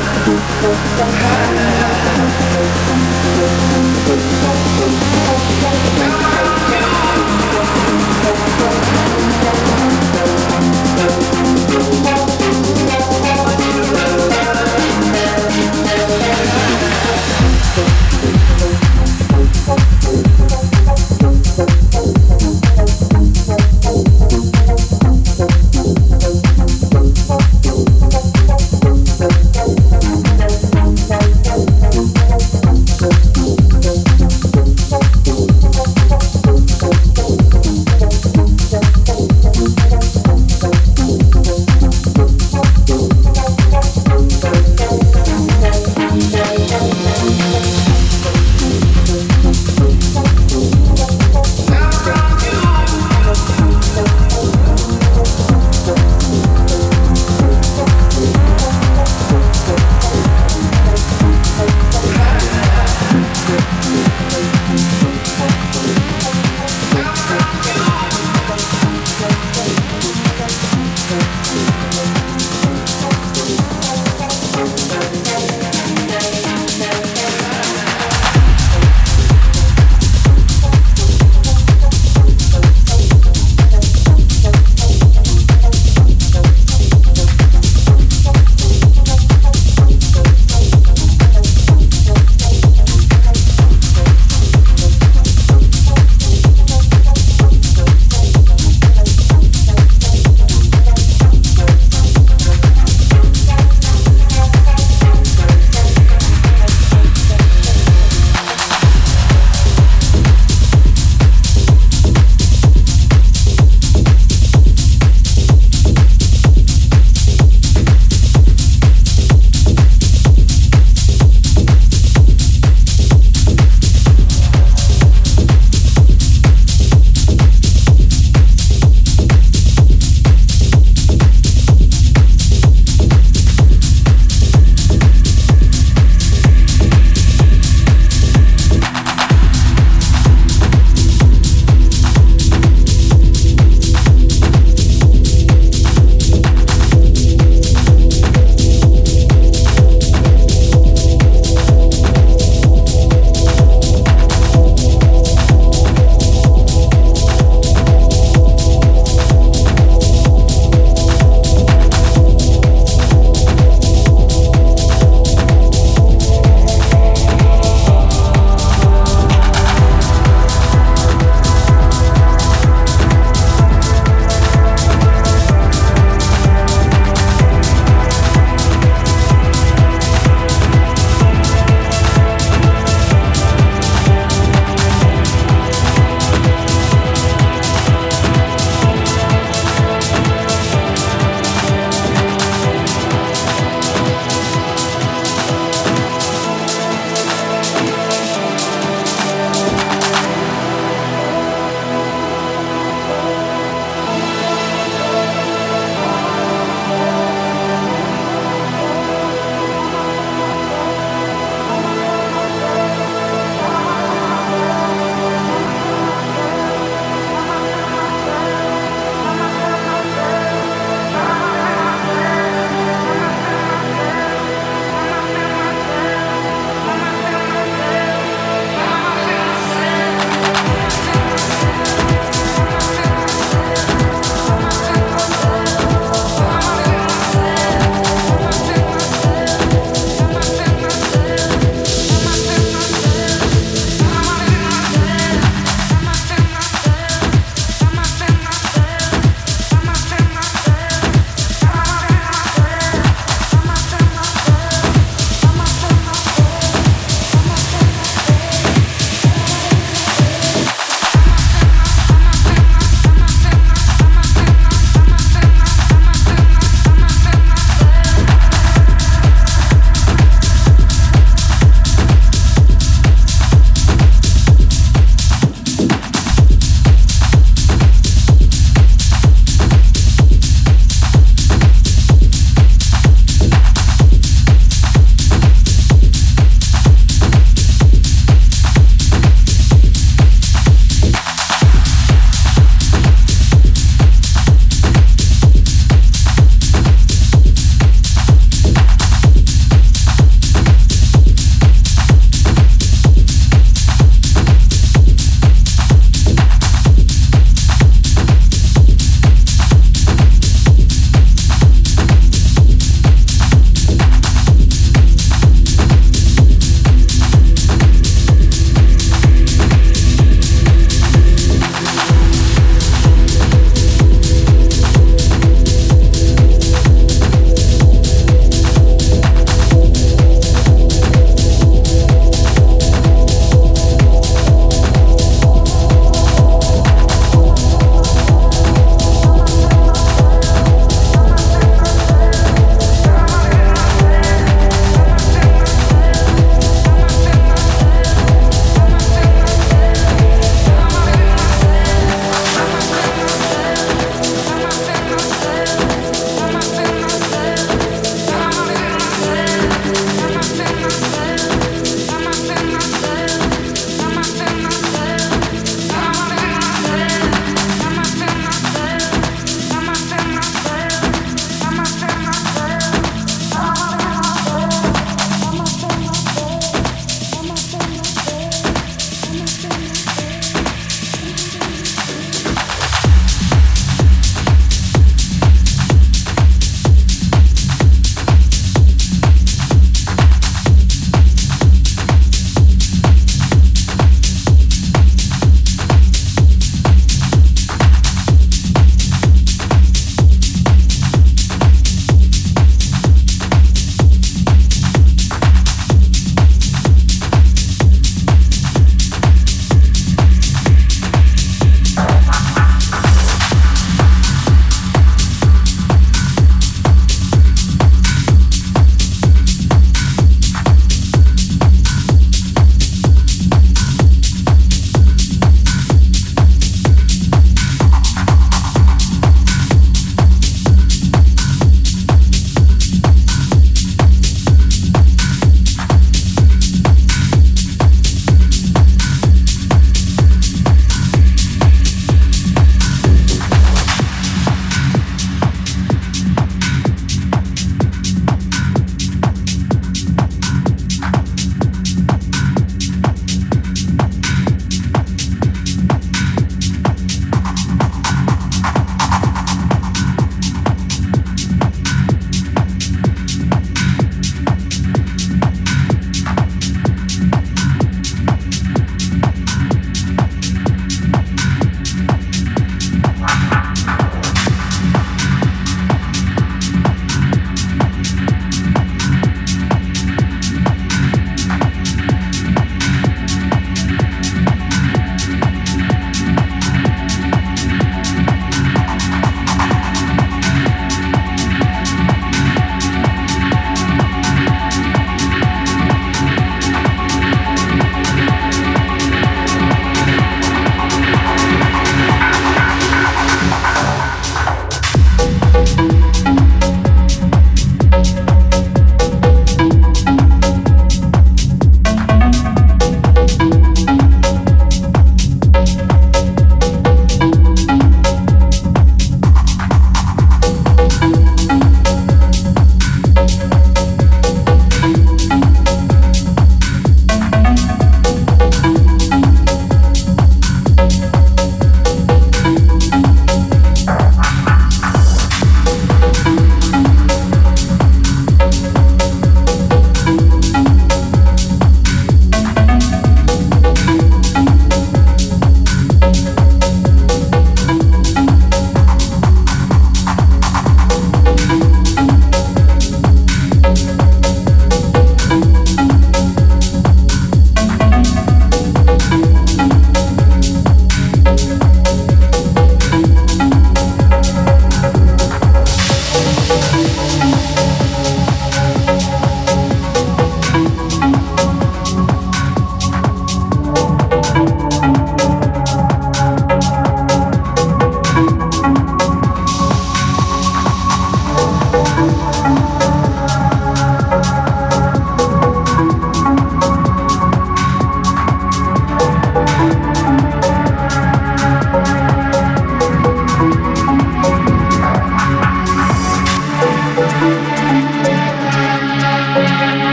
high.